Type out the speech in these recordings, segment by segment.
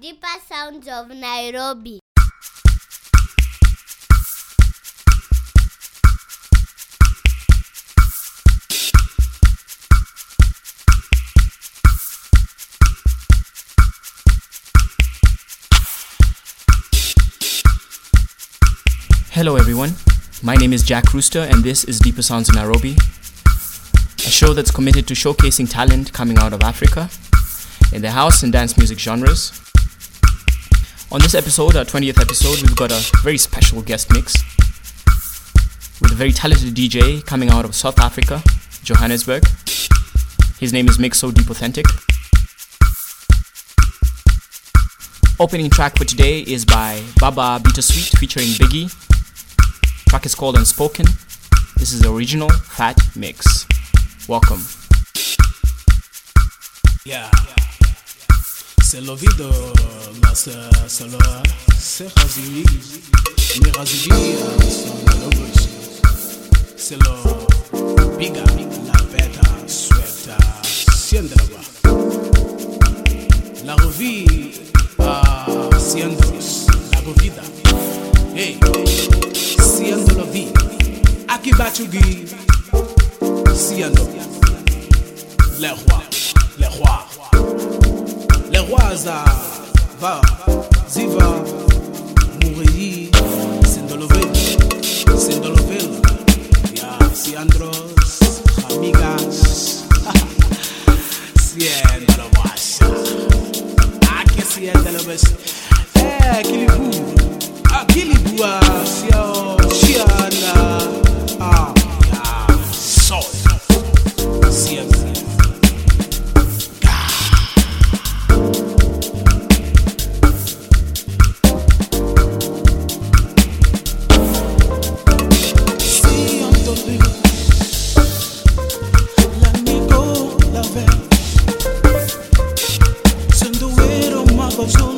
Deeper sounds of Nairobi. Hello, everyone. My name is Jack Rooster, and this is Deeper Sounds of Nairobi, a show that's committed to showcasing talent coming out of Africa in the house and dance music genres. On this episode, our 20th episode, we've got a very special guest mix with a very talented DJ coming out of South Africa, Johannesburg. His name is Mix So Deep Authentic. Opening track for today is by Baba Bittersweet featuring Biggie. Track is called Unspoken. This is the original Fat Mix. Welcome. Yeah. C'est le vide, là c'est le. C'est Razili. Mais Razili, c'est le. C'est le. Biga, la bête, suelta, siendra. La revue a siendros, la revida. Hey, siendo la vie. vida. Aki Bachugi, siendo. Le roi, le roi. Les rois za va ziva mourir sindolovel sindolovel ya si andros amigas siendo washa ake siendo bes eh kilibu ah kilibu ah sio chiana ah soy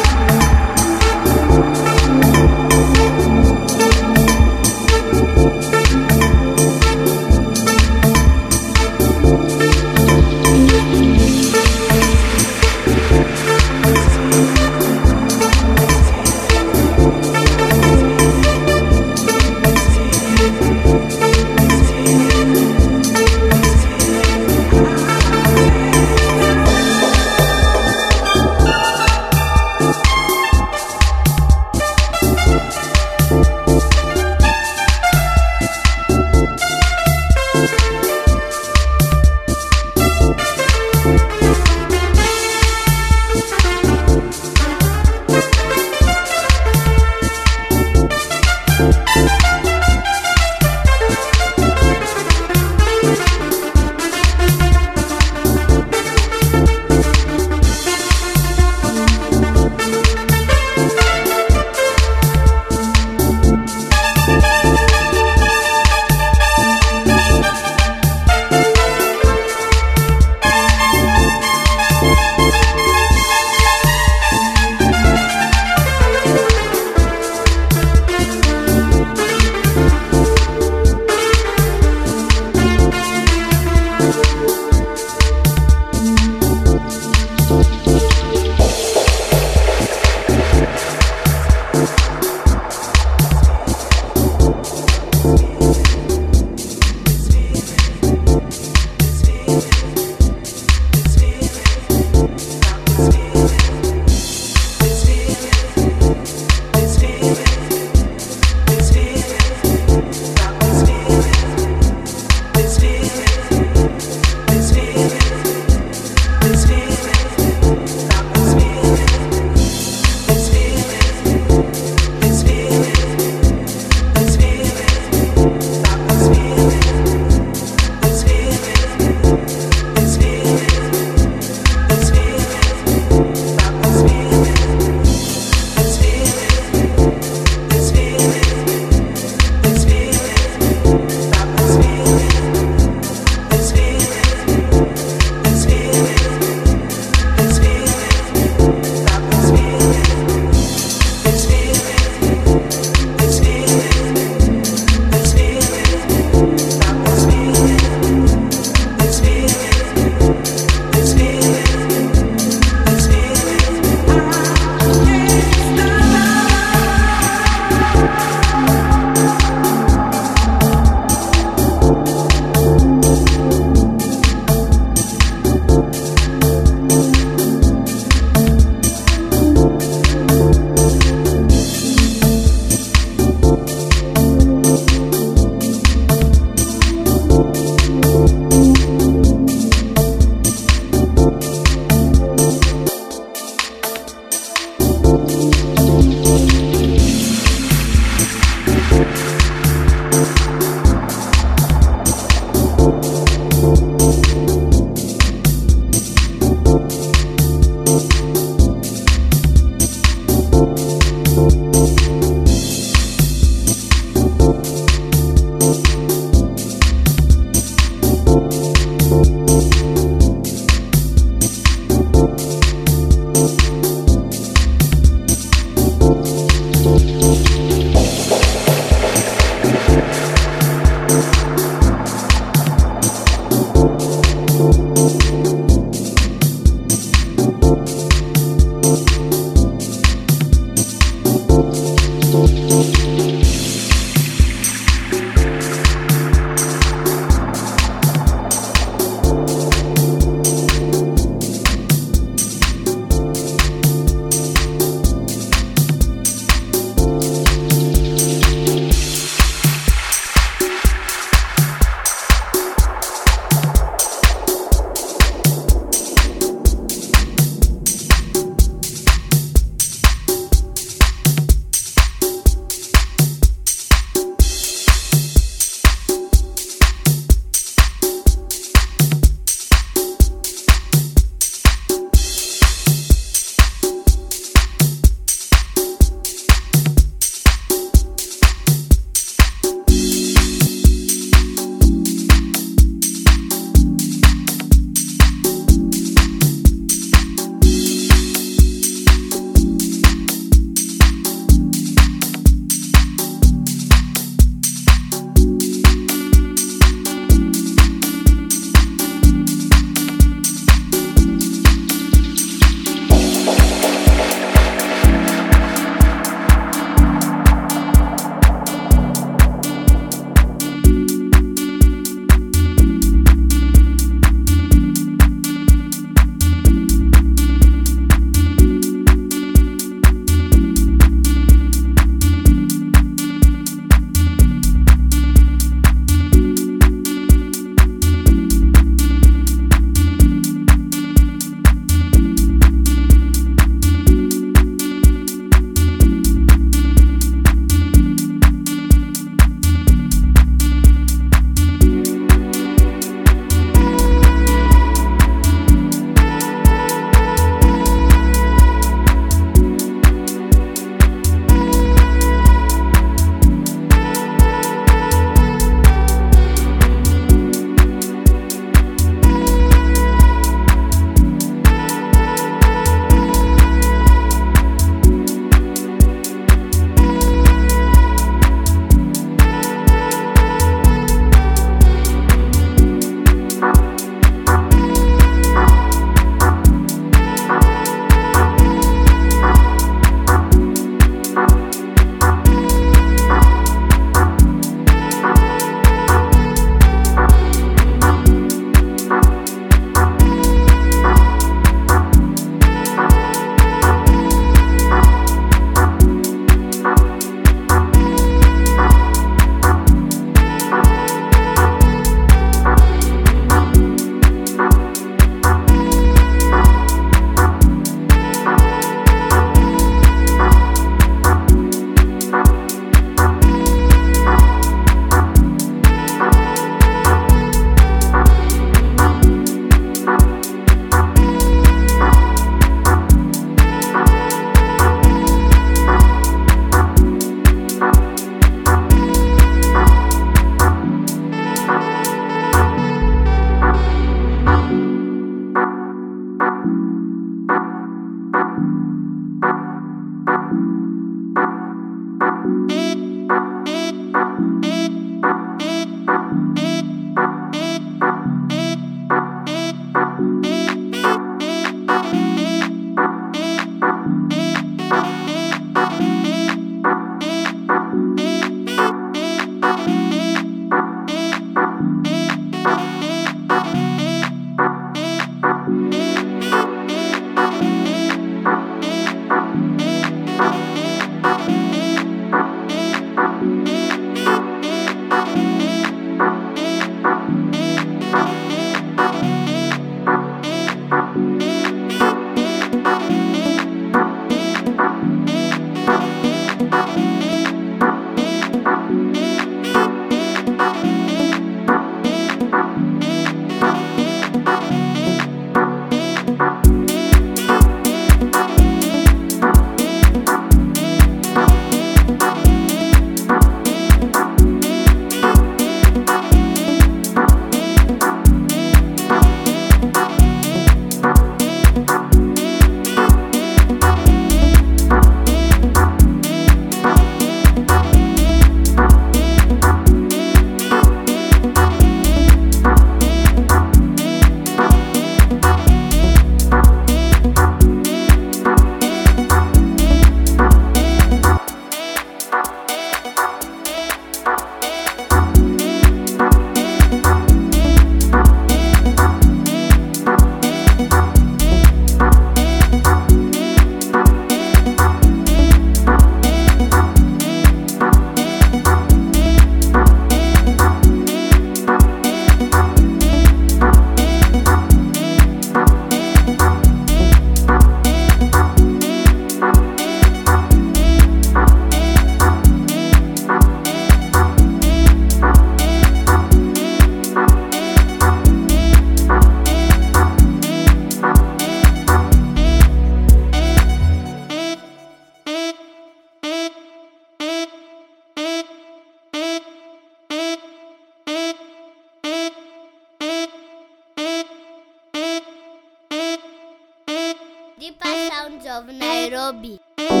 Nairobi.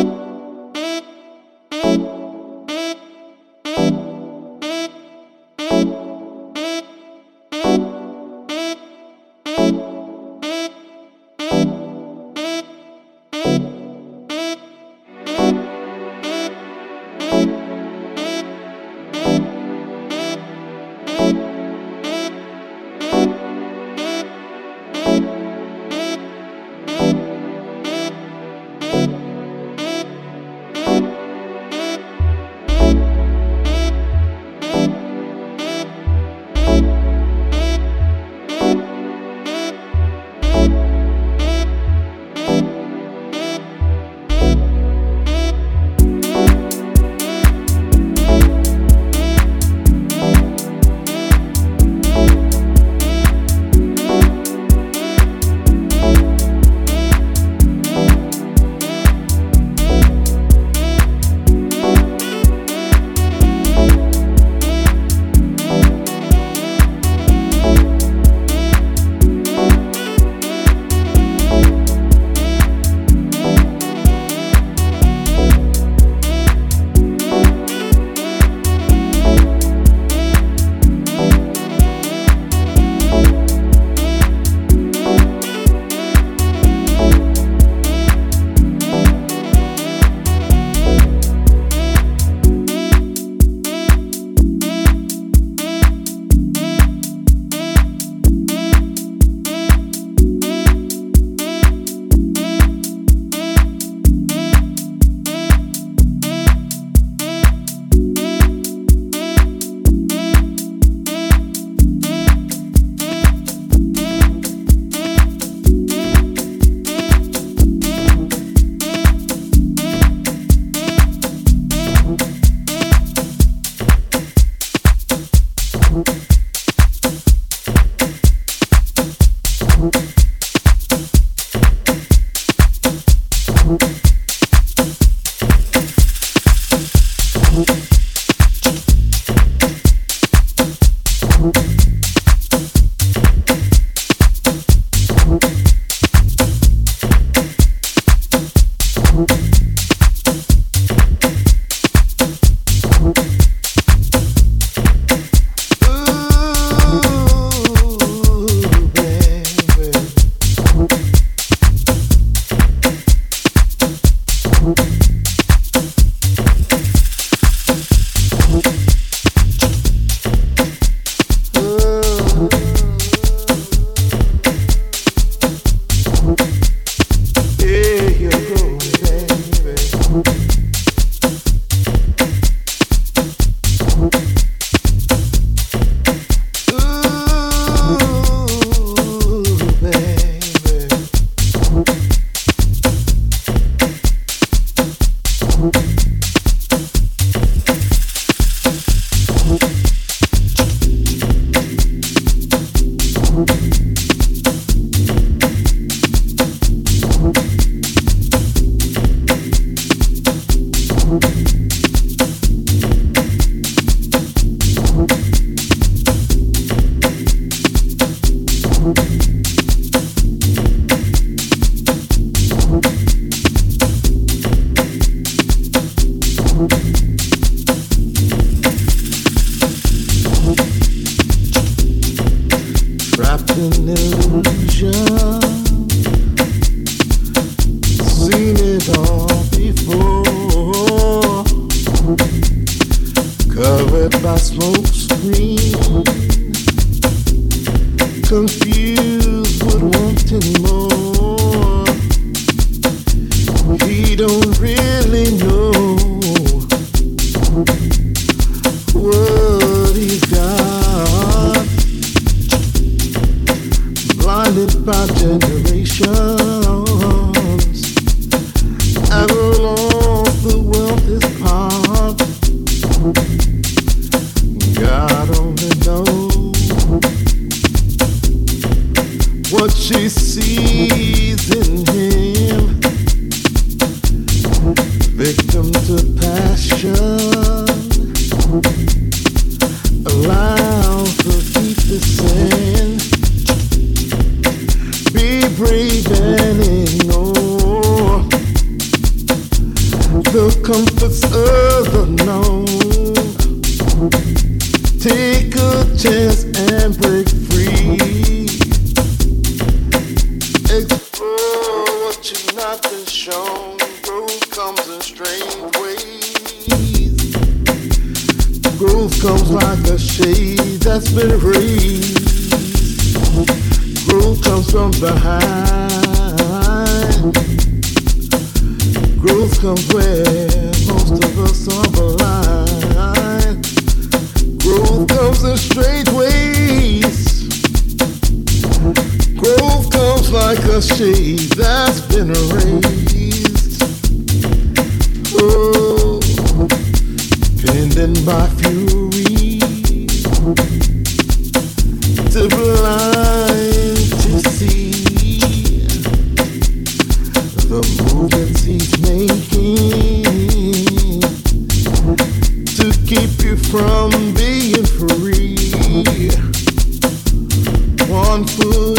What from being free. One foot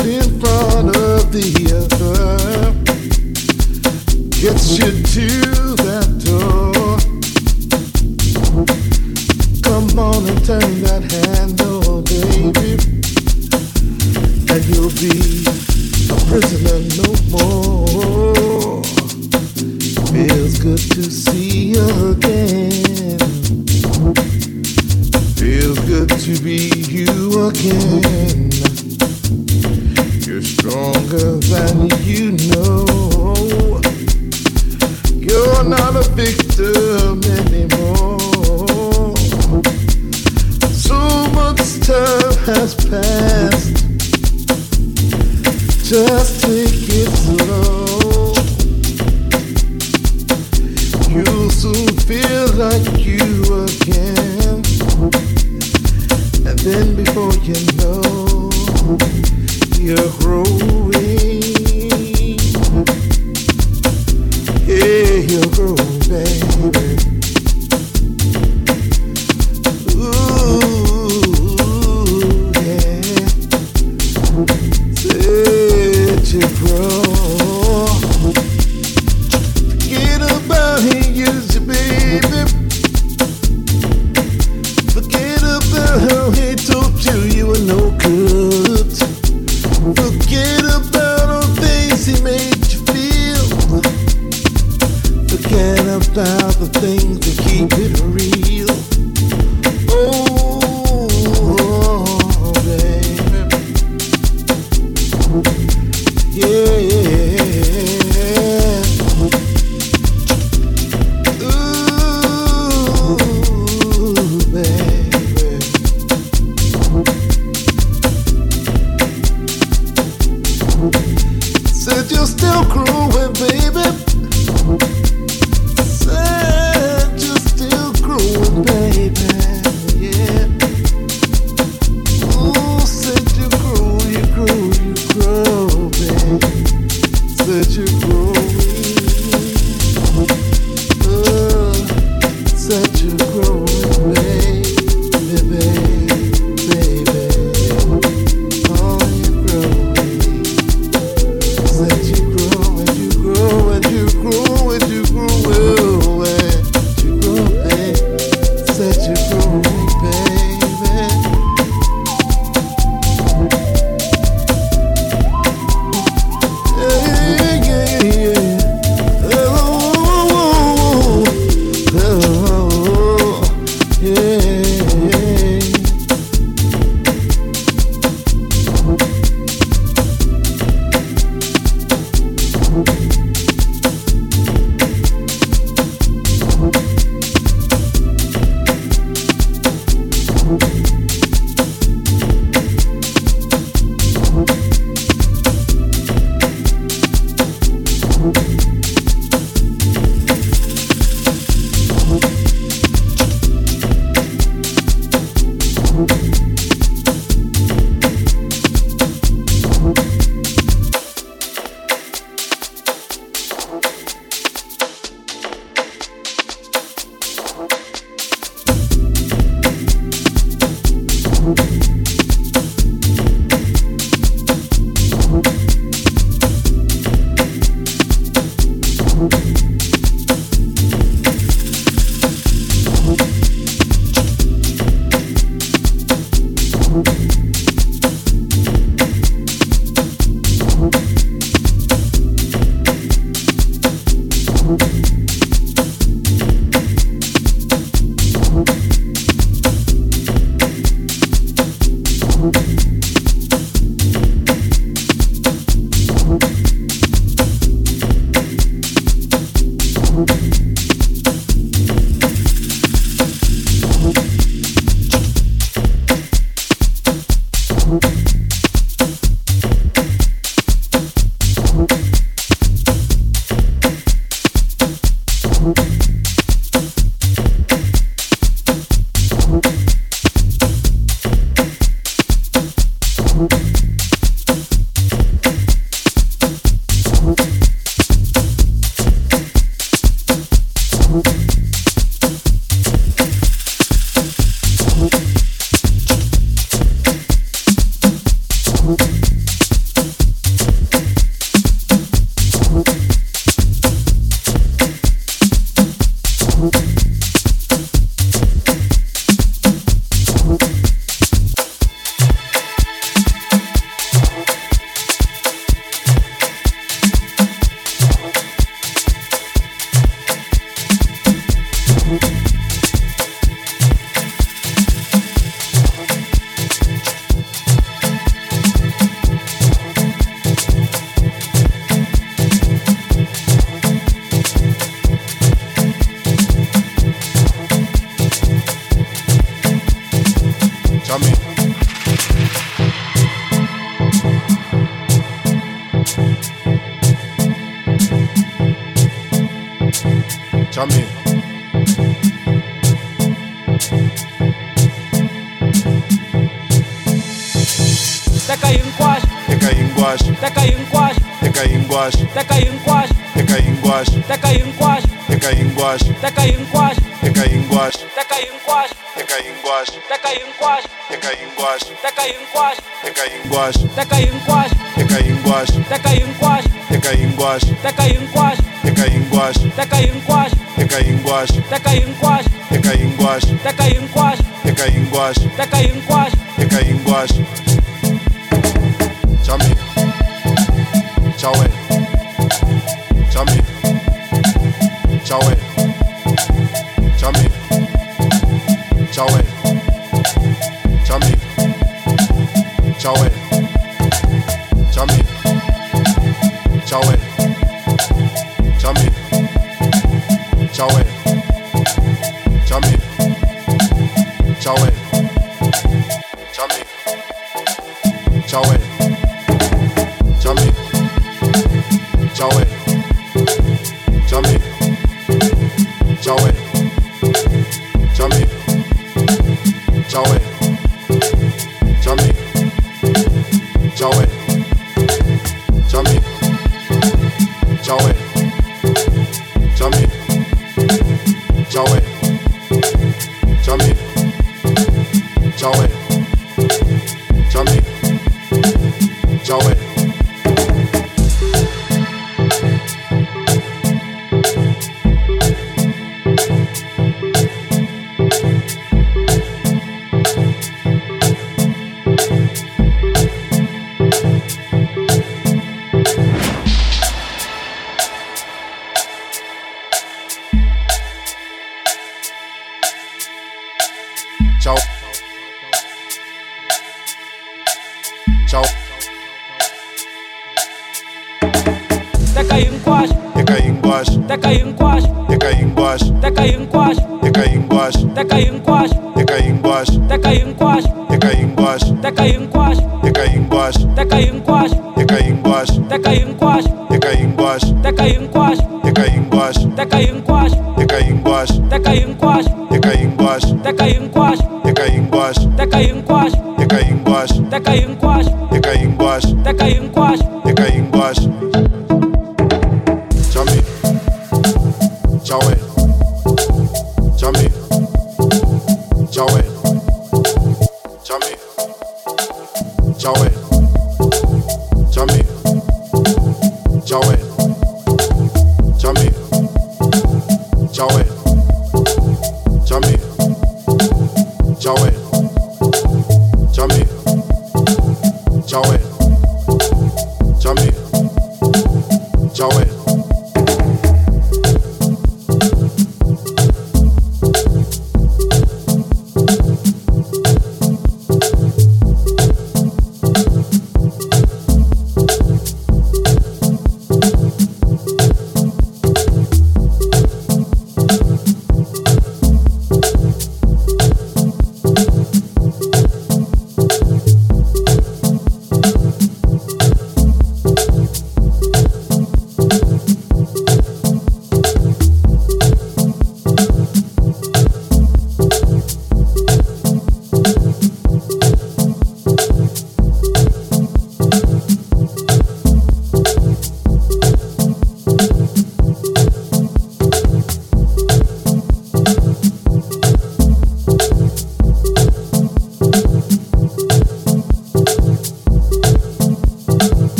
teka hinkwaxo teka hinkwaxo teka hinkwaxo teka hinkwaxo teka hinkwaxo teka hinkwaxo teka hinkwaxo teka hinkwaxo teka hinkwaxo teka hinkwaxo teka hinkwaxo teka hinkwaxo teka hinkwaxo teka hinkwaxo teka hinkwaxo teka hinkwaxo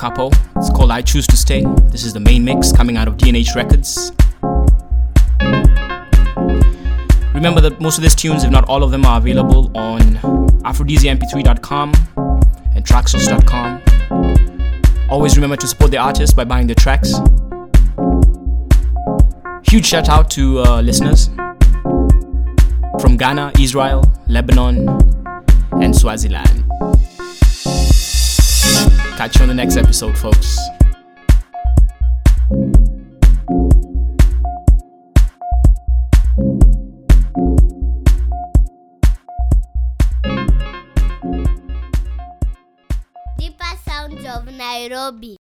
Capo. It's called I Choose to Stay. This is the main mix coming out of DNH Records. Remember that most of these tunes, if not all of them, are available on aphrodisiamp3.com and traxsource.com. Always remember to support the artist by buying the tracks. Huge shout out to uh, listeners from Ghana, Israel, Lebanon, and Swaziland. Catch you on the next episode, folks. Deeper sounds of Nairobi.